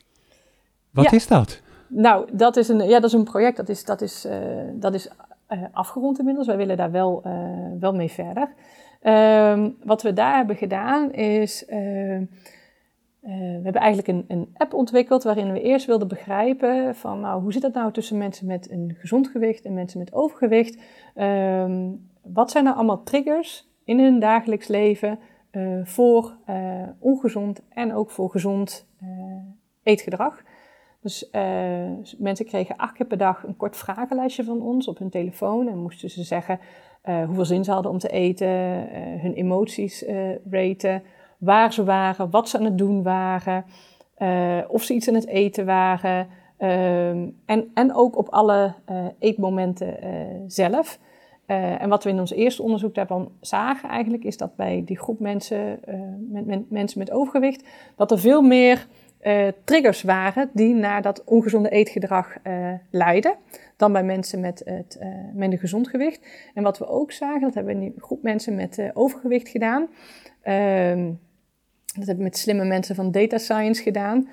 Wat Ja. is dat? Nou, dat is een, ja, dat is een project dat is, dat is, eh, dat is eh, afgerond inmiddels. Wij willen daar wel, eh, wel mee verder. Ehm, wat we daar hebben gedaan is, we hebben eigenlijk een, een app ontwikkeld waarin we eerst wilden begrijpen van nou, hoe zit het nou tussen mensen met een gezond gewicht en mensen met overgewicht? Ehm, wat zijn nou allemaal triggers in hun dagelijks leven eh, voor eh, ongezond en ook voor gezond eh, eetgedrag? Dus mensen kregen acht keer per dag een kort vragenlijstje van ons op hun telefoon en moesten ze zeggen hoeveel zin ze hadden om te eten, hun emoties raten, waar ze waren, wat ze aan het doen waren, of ze iets aan het eten waren. ehm, en, en ook op alle eetmomenten zelf. Eh, en wat we in ons eerste onderzoek daarvan zagen eigenlijk, is dat bij die groep mensen, eh, met, mensen met overgewicht, dat er veel meer eh, triggers waren die naar dat ongezonde eetgedrag leiden dan bij mensen met, het, een gezond gewicht. En wat we ook zagen, dat hebben we in die groep mensen met overgewicht gedaan. Ehm, dat hebben we met slimme mensen van data science gedaan.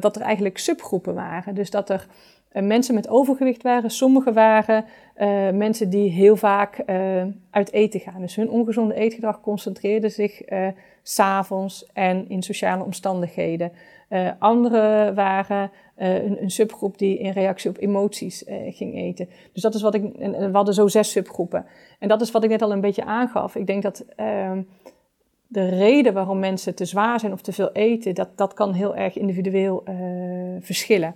dat er eigenlijk subgroepen waren. Dus dat er mensen met overgewicht waren. Sommigen waren eh, mensen die heel vaak eh, uit eten gaan. Dus hun ongezonde eetgedrag concentreerde zich eh, s s'avonds en in sociale omstandigheden. Uh, andere waren een, een, subgroep die in reactie op emoties ging eten. Dus dat is wat ik. En, we hadden zo zes subgroepen. En dat is wat ik net al een beetje aangaf. Ik denk dat ehm, de reden waarom mensen te zwaar zijn of te veel eten, dat, dat kan heel erg individueel eh, verschillen.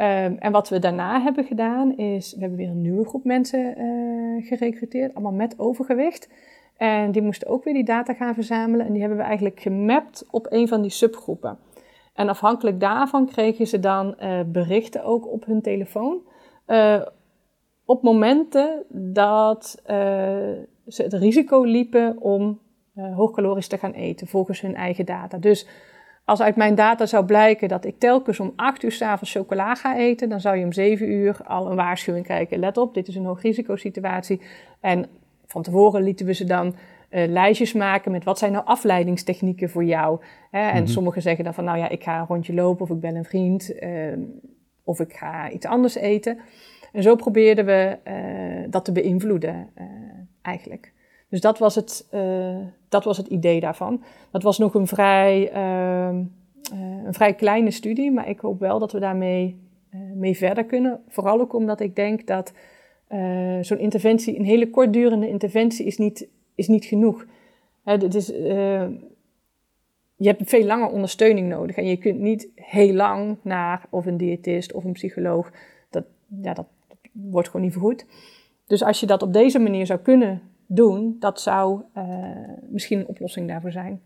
Um, en wat we daarna hebben gedaan is, we hebben weer een nieuwe groep mensen uh, gerecruiteerd, allemaal met overgewicht. En die moesten ook weer die data gaan verzamelen en die hebben we eigenlijk gemapt op een van die subgroepen. En afhankelijk daarvan kregen ze dan uh, berichten ook op hun telefoon. Uh, op momenten dat ze het risico liepen om hoogkalorisch te gaan eten, volgens hun eigen data. Dus als uit mijn data zou blijken dat ik telkens om 8 uur s'avonds chocola ga eten, dan zou je om 7 uur al een waarschuwing krijgen. Let op, dit is een hoogrisicosituatie. En van tevoren lieten we ze dan uh, lijstjes maken met wat zijn nou afleidingstechnieken voor jou. Hè? En mm-hmm. sommigen zeggen dan van nou ja, ik ga een rondje lopen of ik bel een vriend uh, of ik ga iets anders eten. En zo probeerden we uh, dat te beïnvloeden eigenlijk. Dus dat was, het, dat was het idee daarvan. Dat was nog een vrij, ehm, een vrij kleine studie, maar ik hoop wel dat we daarmee mee verder kunnen. Vooral ook omdat ik denk dat zo'n interventie, een hele kortdurende interventie, is niet is niet genoeg. Hè, dit is, je hebt veel langer ondersteuning nodig. En je kunt niet heel lang naar of een diëtist of een psycholoog. Dat, ja, dat wordt gewoon niet vergoed. Dus als je dat op deze manier zou kunnen doen, dat zou uh, misschien een oplossing daarvoor zijn.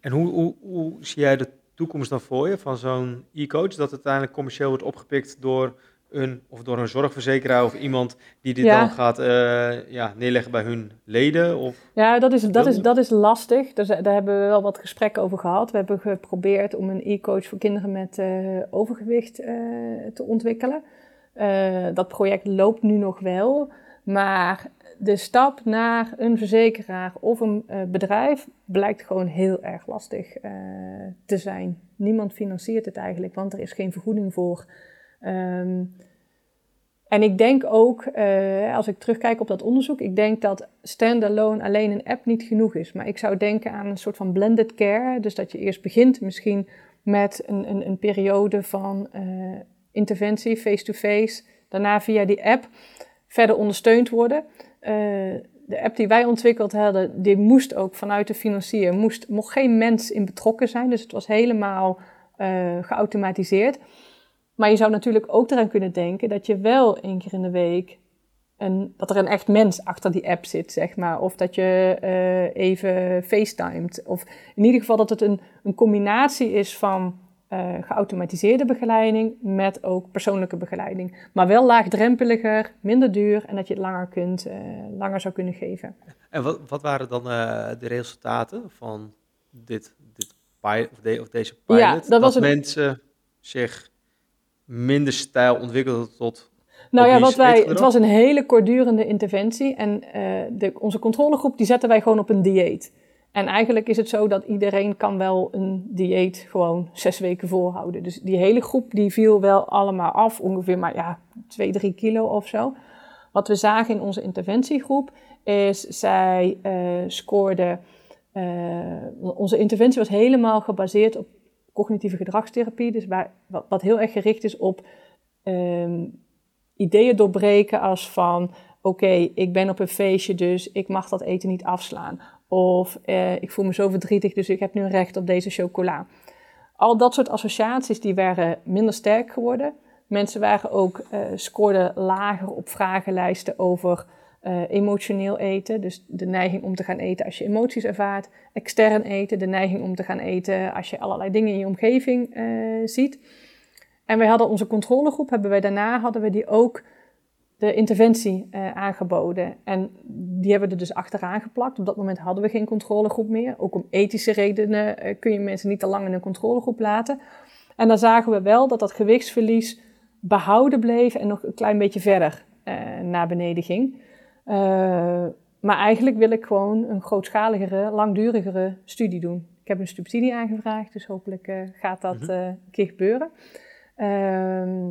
En hoe, hoe, hoe zie jij de toekomst dan voor je van zo'n e-coach? Dat het uiteindelijk commercieel wordt opgepikt door een, of door een zorgverzekeraar of iemand die dit ja. dan gaat uh, ja, neerleggen bij hun leden? Of ja, dat is, dat is, dat is lastig. Dus, daar hebben we wel wat gesprekken over gehad. We hebben geprobeerd om een e-coach voor kinderen met uh, overgewicht uh, te ontwikkelen. dat project loopt nu nog wel, maar de stap naar een verzekeraar of een bedrijf blijkt gewoon heel erg lastig te zijn. Niemand financiert het eigenlijk, want er is geen vergoeding voor. Um, en ik denk ook, uh, als ik terugkijk op dat onderzoek, ik denk dat standalone alleen een app niet genoeg is. Maar ik zou denken aan een soort van blended care. Dus dat je eerst begint misschien met een, een, een periode van interventie, face-to-face. Daarna via die app verder ondersteund worden. Uh, de app die wij ontwikkeld hadden, die moest ook vanuit de financier, moest, mocht geen mens in betrokken zijn. Dus het was helemaal geautomatiseerd. Maar je zou natuurlijk ook eraan kunnen denken dat je wel één keer in de week een, dat er een echt mens achter die app zit, zeg maar. Of dat je uh, even facetimed. Of in ieder geval dat het een, een combinatie is van uh, geautomatiseerde begeleiding met ook persoonlijke begeleiding. Maar wel laagdrempeliger, minder duur en dat je het langer, kunt, uh, langer zou kunnen geven. En wat, wat waren dan de resultaten van dit, dit pilot, of, de, of deze pilot? Ja, dat, dat mensen zich minder stijl ontwikkelden tot nou ja, wat wij, het was een hele kortdurende interventie. En uh, de, onze controlegroep die zetten wij gewoon op een dieet. En eigenlijk is het zo dat iedereen kan wel een dieet gewoon zes weken volhouden. Dus die hele groep die viel wel allemaal af, ongeveer maar ja, 2, 3 kilo of zo. Wat we zagen in onze interventiegroep is, zij uh, scoorden... Uh, onze interventie was helemaal gebaseerd op cognitieve gedragstherapie. Dus waar, wat, heel erg gericht is op... Um, ideeën doorbreken als van oké, ik ben op een feestje, dus ik mag dat eten niet afslaan. Of eh, ik voel me zo verdrietig, dus ik heb nu recht op deze chocola. Al dat soort associaties die waren minder sterk geworden. Mensen waren ook, uh, scoorden lager op vragenlijsten over uh, emotioneel eten. Dus de neiging om te gaan eten als je emoties ervaart. Extern eten, de neiging om te gaan eten als je allerlei dingen in je omgeving ziet. En wij hadden onze controlegroep, hebben wij daarna hadden we die ook de interventie uh, aangeboden. En die hebben we er dus achteraan geplakt. Op dat moment hadden we geen controlegroep meer. Ook om ethische redenen uh, kun je mensen niet te lang in een controlegroep laten. En dan zagen we wel dat dat gewichtsverlies behouden bleef en nog een klein beetje verder uh, naar beneden ging. maar eigenlijk wil ik gewoon een grootschaligere, langdurigere studie doen. Ik heb een subsidie aangevraagd, dus hopelijk gaat dat mhm. een keer gebeuren. Ehm,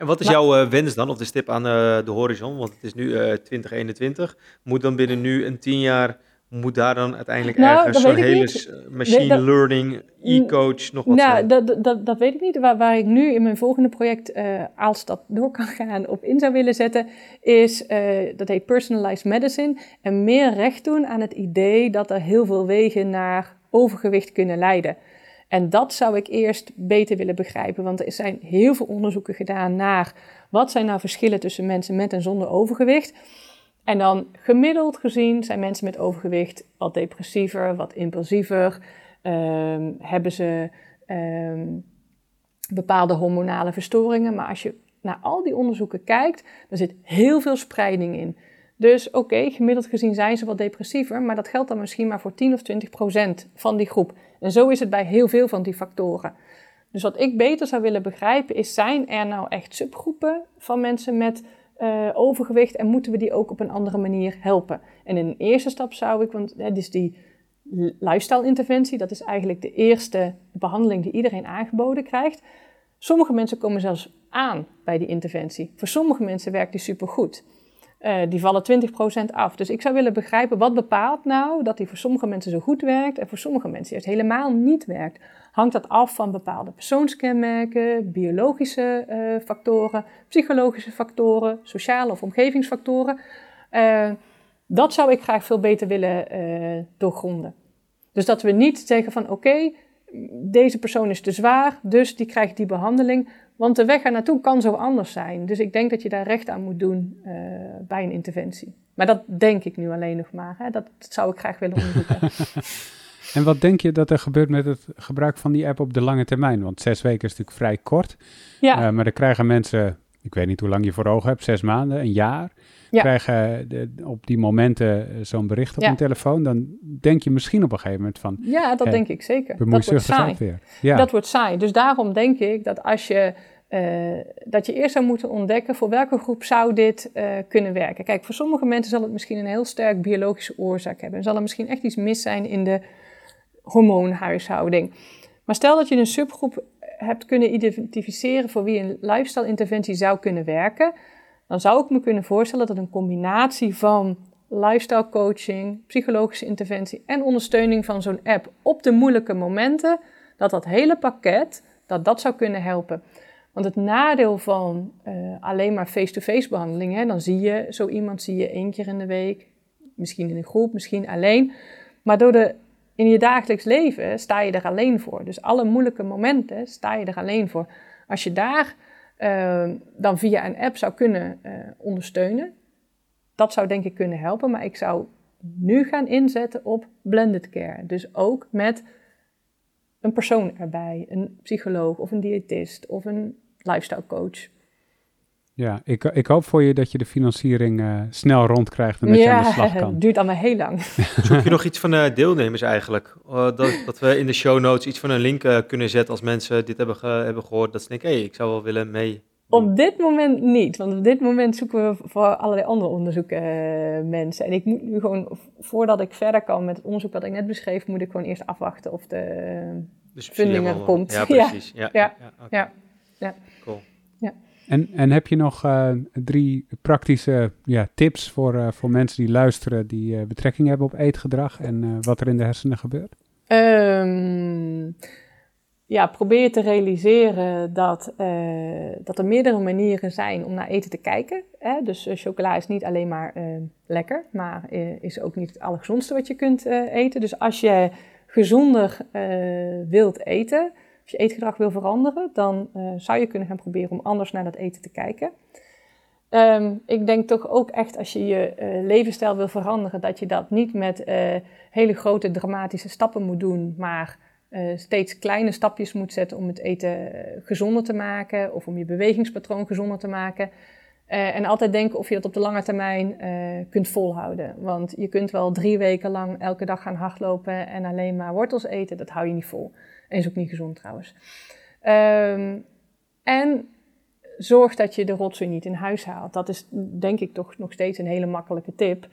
en wat is jouw uh, wens dan, of de stip aan uh, de horizon? Want het is nu uh, eh, 2021. Moet dan binnen nu een tien jaar, moet daar dan uiteindelijk nou, ergens zo'n hele machine learning, e-coach nog wat nou, zijn? Dat, dat, dat weet ik niet. Waar, waar ik nu in mijn volgende project, als dat door kan gaan, op in zou willen zetten, is, dat heet personalized medicine. En meer recht doen aan het idee dat er heel veel wegen naar overgewicht kunnen leiden. En dat zou ik eerst beter willen begrijpen, want er zijn heel veel onderzoeken gedaan naar wat zijn nou verschillen tussen mensen met en zonder overgewicht. En dan gemiddeld gezien zijn mensen met overgewicht wat depressiever, wat impulsiever, um, hebben ze um, bepaalde hormonale verstoringen. Maar als je naar al die onderzoeken kijkt, dan zit heel veel spreiding in. Dus oké, gemiddeld gezien zijn ze wat depressiever, maar dat geldt dan misschien maar voor 10 of 20 procent van die groep. En zo is het bij heel veel van die factoren. Dus wat ik beter zou willen begrijpen is, zijn er nou echt subgroepen van mensen met uh, overgewicht en moeten we die ook op een andere manier helpen? En in een eerste stap zou ik, want het is die lifestyle interventie, dat is eigenlijk de eerste behandeling die iedereen aangeboden krijgt. Sommige mensen komen zelfs aan bij die interventie. Voor sommige mensen werkt die supergoed. Uh, die vallen 20% af. Dus ik zou willen begrijpen, wat bepaalt nou dat die voor sommige mensen zo goed werkt en voor sommige mensen juist helemaal niet werkt? Hangt dat af van bepaalde persoonskenmerken, biologische uh, factoren, psychologische factoren, sociale of omgevingsfactoren? Uh, dat zou ik graag veel beter willen doorgronden. Dus dat we niet zeggen van oké, deze persoon is te zwaar, dus die krijgt die behandeling. Want de weg er naartoe kan zo anders zijn. Dus ik denk dat je daar recht aan moet doen uh, bij een interventie. Maar dat denk ik nu alleen nog maar. Hè. Dat, zou ik graag willen *laughs* onderzoeken. en wat denk je dat er gebeurt met het gebruik van die app op de lange termijn? Want zes weken is natuurlijk vrij kort. Ja. Uh, maar dan krijgen mensen, ik weet niet hoe lang je voor ogen hebt, zes maanden, een jaar. Ja. Krijgen de, op die momenten eh, zo'n bericht op ja. hun telefoon. Dan denk je misschien op een gegeven moment van... Ja, dat denk ik zeker. Dat wordt saai. Weer. Ja. Dat wordt saai. Dus daarom denk ik dat als je uh, dat je eerst zou moeten ontdekken voor welke groep zou dit uh, kunnen werken. Kijk, voor sommige mensen zal het misschien een heel sterk biologische oorzaak hebben. Zal er misschien echt iets mis zijn in de hormoonhuishouding. Maar stel dat je een subgroep hebt kunnen identificeren voor wie een lifestyle interventie zou kunnen werken, dan zou ik me kunnen voorstellen dat een combinatie van lifestyle coaching, psychologische interventie en ondersteuning van zo'n app op de moeilijke momenten, dat dat hele pakket, dat dat zou kunnen helpen. Want het nadeel van uh, alleen maar face-to-face behandeling, hè, dan zie je zo iemand zie je één keer in de week, misschien in een groep, misschien alleen. Maar door de, in je dagelijks leven sta je er alleen voor. Dus alle moeilijke momenten sta je er alleen voor. Als je daar uh, dan via een app zou kunnen uh, ondersteunen, dat zou denk ik kunnen helpen, maar ik zou nu gaan inzetten op blended care. Dus ook met een persoon erbij, een psycholoog of een diëtist of een lifestyle coach. Ja, ik, ik hoop voor je dat je de financiering uh, snel rondkrijgt en dat je aan de slag *laughs* kan. het duurt allemaal heel lang. *laughs* Zoek je nog iets van uh, deelnemers eigenlijk? Uh, dat, dat we in de show notes iets van een link kunnen zetten als mensen dit hebben, ge hebben gehoord. Dat ze denken, hé, hey, ik zou wel willen mee. Op dit moment niet, want op dit moment zoeken we voor allerlei andere onderzoeken mensen. En ik moet nu gewoon, voordat ik verder kan met het onderzoek wat ik net beschreef, moet ik gewoon eerst afwachten of de dus funding komt. *laughs* Ja, precies. Ja, ja, ja, ja, ja. Cool. Ja. En, en heb je nog uh, drie praktische ja, tips voor, uh, voor mensen die luisteren, die uh, betrekking hebben op eetgedrag en wat er in de hersenen gebeurt? Um, ja, probeer te realiseren dat, dat er meerdere manieren zijn om naar eten te kijken. Hè? Dus chocola is niet alleen maar lekker, maar is ook niet het allergezondste wat je kunt eten. Dus als je gezonder wilt eten, als je eetgedrag wil veranderen, dan zou je kunnen gaan proberen om anders naar dat eten te kijken. Um, ik denk toch ook echt als je je levensstijl wil veranderen, dat je dat niet met hele grote dramatische stappen moet doen, maar steeds kleine stapjes moet zetten om het eten gezonder te maken of om je bewegingspatroon gezonder te maken. en altijd denken of je dat op de lange termijn kunt volhouden. Want je kunt wel drie weken lang elke dag gaan hardlopen en alleen maar wortels eten, dat hou je niet vol. En is ook niet gezond trouwens. Um, en zorg dat je de rotzooi niet in huis haalt. Dat is denk ik toch nog steeds een hele makkelijke tip.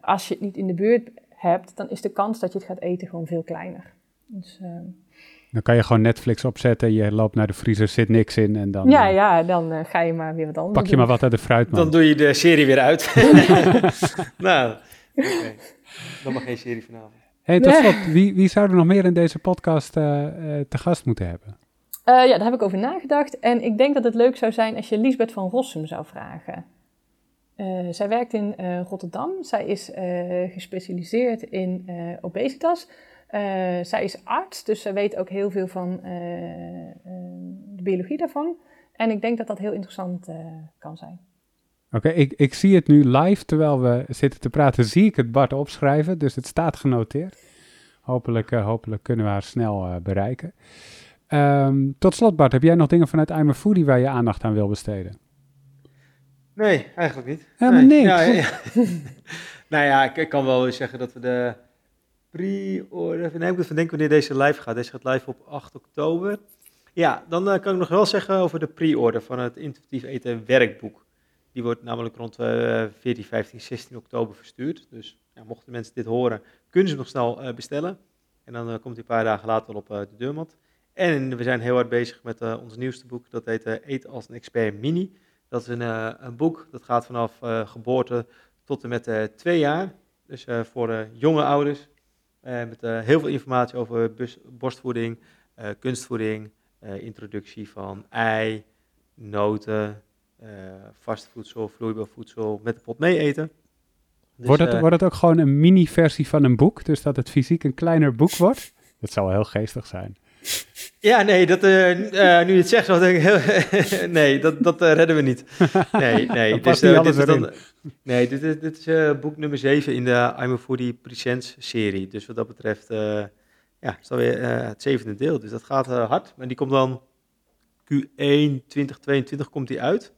Als je het niet in de buurt hebt, dan is de kans dat je het gaat eten gewoon veel kleiner. Dus, uh, dan kan je gewoon Netflix opzetten, je loopt naar de vriezer, zit niks in en dan... Ja, uh, ja, dan uh, ga je maar weer wat anders Pak je doen. maar wat uit de fruitman. Dan doe je de serie weer uit. *laughs* nou, okay. dan mag geen serie vanavond. Hey, tot slot, wie, wie zou er nog meer in deze podcast uh, uh, te gast moeten hebben? Uh, ja, daar heb ik over nagedacht. En ik denk dat het leuk zou zijn als je Lisbeth van Rossum zou vragen. zij werkt in Rotterdam. Zij is gespecialiseerd in obesitas. Zij is arts, dus zij weet ook heel veel van de biologie daarvan. En ik denk dat dat heel interessant kan zijn. Oké, okay, ik, ik zie het nu live terwijl we zitten te praten, zie ik het Bart opschrijven, dus het staat genoteerd. Hopelijk, uh, hopelijk kunnen we haar snel uh, bereiken. Um, tot slot Bart, heb jij nog dingen vanuit I'm a Foodie waar je aandacht aan wil besteden? Nee, eigenlijk niet. Helemaal nee. niks? Ja, ja. *laughs* nou ja, ik, ik, kan wel zeggen dat we de pre-order... Nee, ik moet even denken wanneer deze live gaat. Deze gaat live op 8 oktober. Ja, dan uh, kan ik nog wel zeggen over de pre-order van het intuïtief eten werkboek. Die wordt namelijk rond uh, 14, 15, 16 oktober verstuurd. Dus ja, mochten mensen dit horen, kunnen ze nog snel uh, bestellen. En dan uh, komt hij een paar dagen later op de deurmat. En we zijn heel hard bezig met ons nieuwste boek. Dat heet Eet als een expert mini. Dat is een, een boek dat gaat vanaf geboorte tot en met twee jaar. Dus voor jonge ouders. Met heel veel informatie over bus, borstvoeding, kunstvoeding, introductie van ei, noten, uh, vast voedsel, vloeibaar voedsel met de pot mee eten. Dus, wordt, het, uh, wordt het ook gewoon een mini-versie van een boek, dus dat het fysiek een kleiner boek wordt? *laughs* Dat zou wel heel geestig zijn. Ja, nee, dat, uh, nu je het zegt, zo denk ik *laughs* nee, dat, dat redden we niet. Nee, *laughs* nee. dus, dit is dan, nee, dit is, dit is boek nummer 7 in de I'm a Foodie Presents serie. Dus wat dat betreft, ja, is alweer het zevende deel. Dus dat gaat hard. Maar die komt dan Q1 2022 komt die uit.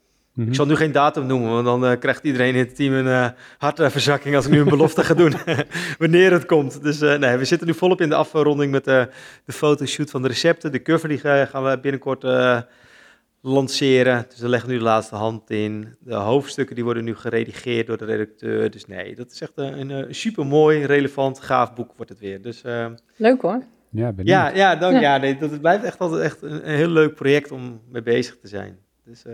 Ik zal nu geen datum noemen, want dan uh, krijgt iedereen in het team een uh, hartverzakking als ik nu een belofte ga doen. *laughs* wanneer het komt. Dus uh, nee, we zitten nu volop in de afronding met de fotoshoot van de recepten. De cover die gaan we binnenkort lanceren. Dus we leggen nu de laatste hand in. De hoofdstukken die worden nu geredigeerd door de redacteur. Dus nee, dat is echt een, een super mooi, relevant, gaaf boek wordt het weer. Dus, Leuk hoor. Ja, ja, ja, dank, ja. ja nee, dat blijft echt altijd echt een, een, heel leuk project om mee bezig te zijn. Dus...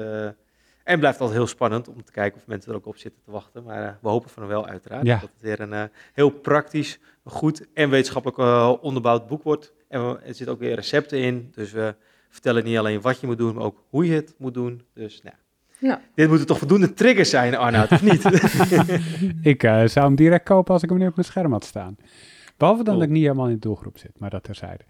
En blijft altijd heel spannend om te kijken of mensen er ook op zitten te wachten. Maar uh, we hopen van wel uiteraard. Ja. Dat het weer een uh, heel praktisch, goed en wetenschappelijk uh, onderbouwd boek wordt. En we, er zitten ook weer recepten in. Dus we vertellen niet alleen wat je moet doen, maar ook hoe je het moet doen. Dus nou, ja. dit moeten toch voldoende triggers zijn, Arnoud, of niet? *laughs* *laughs* Ik zou hem direct kopen als ik hem nu op mijn scherm had staan. Behalve dan dat ik niet helemaal in de doelgroep zit, maar dat terzijde.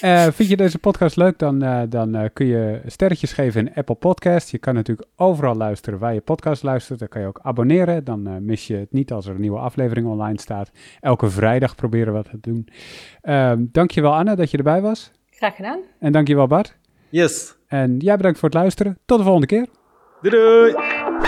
Eh vind je deze podcast leuk, dan, eh, dan eh, kun je sterretjes geven in Apple Podcast. Je kan natuurlijk overal luisteren waar je podcast luistert. Dan kan je ook abonneren, dan mis je het niet als er een nieuwe aflevering online staat. Elke vrijdag proberen we dat te doen. Ehm dankjewel Anne dat je erbij was. Graag gedaan. En dankjewel Bart. Yes. En jij bedankt voor het luisteren. Tot de volgende keer. Doei doei.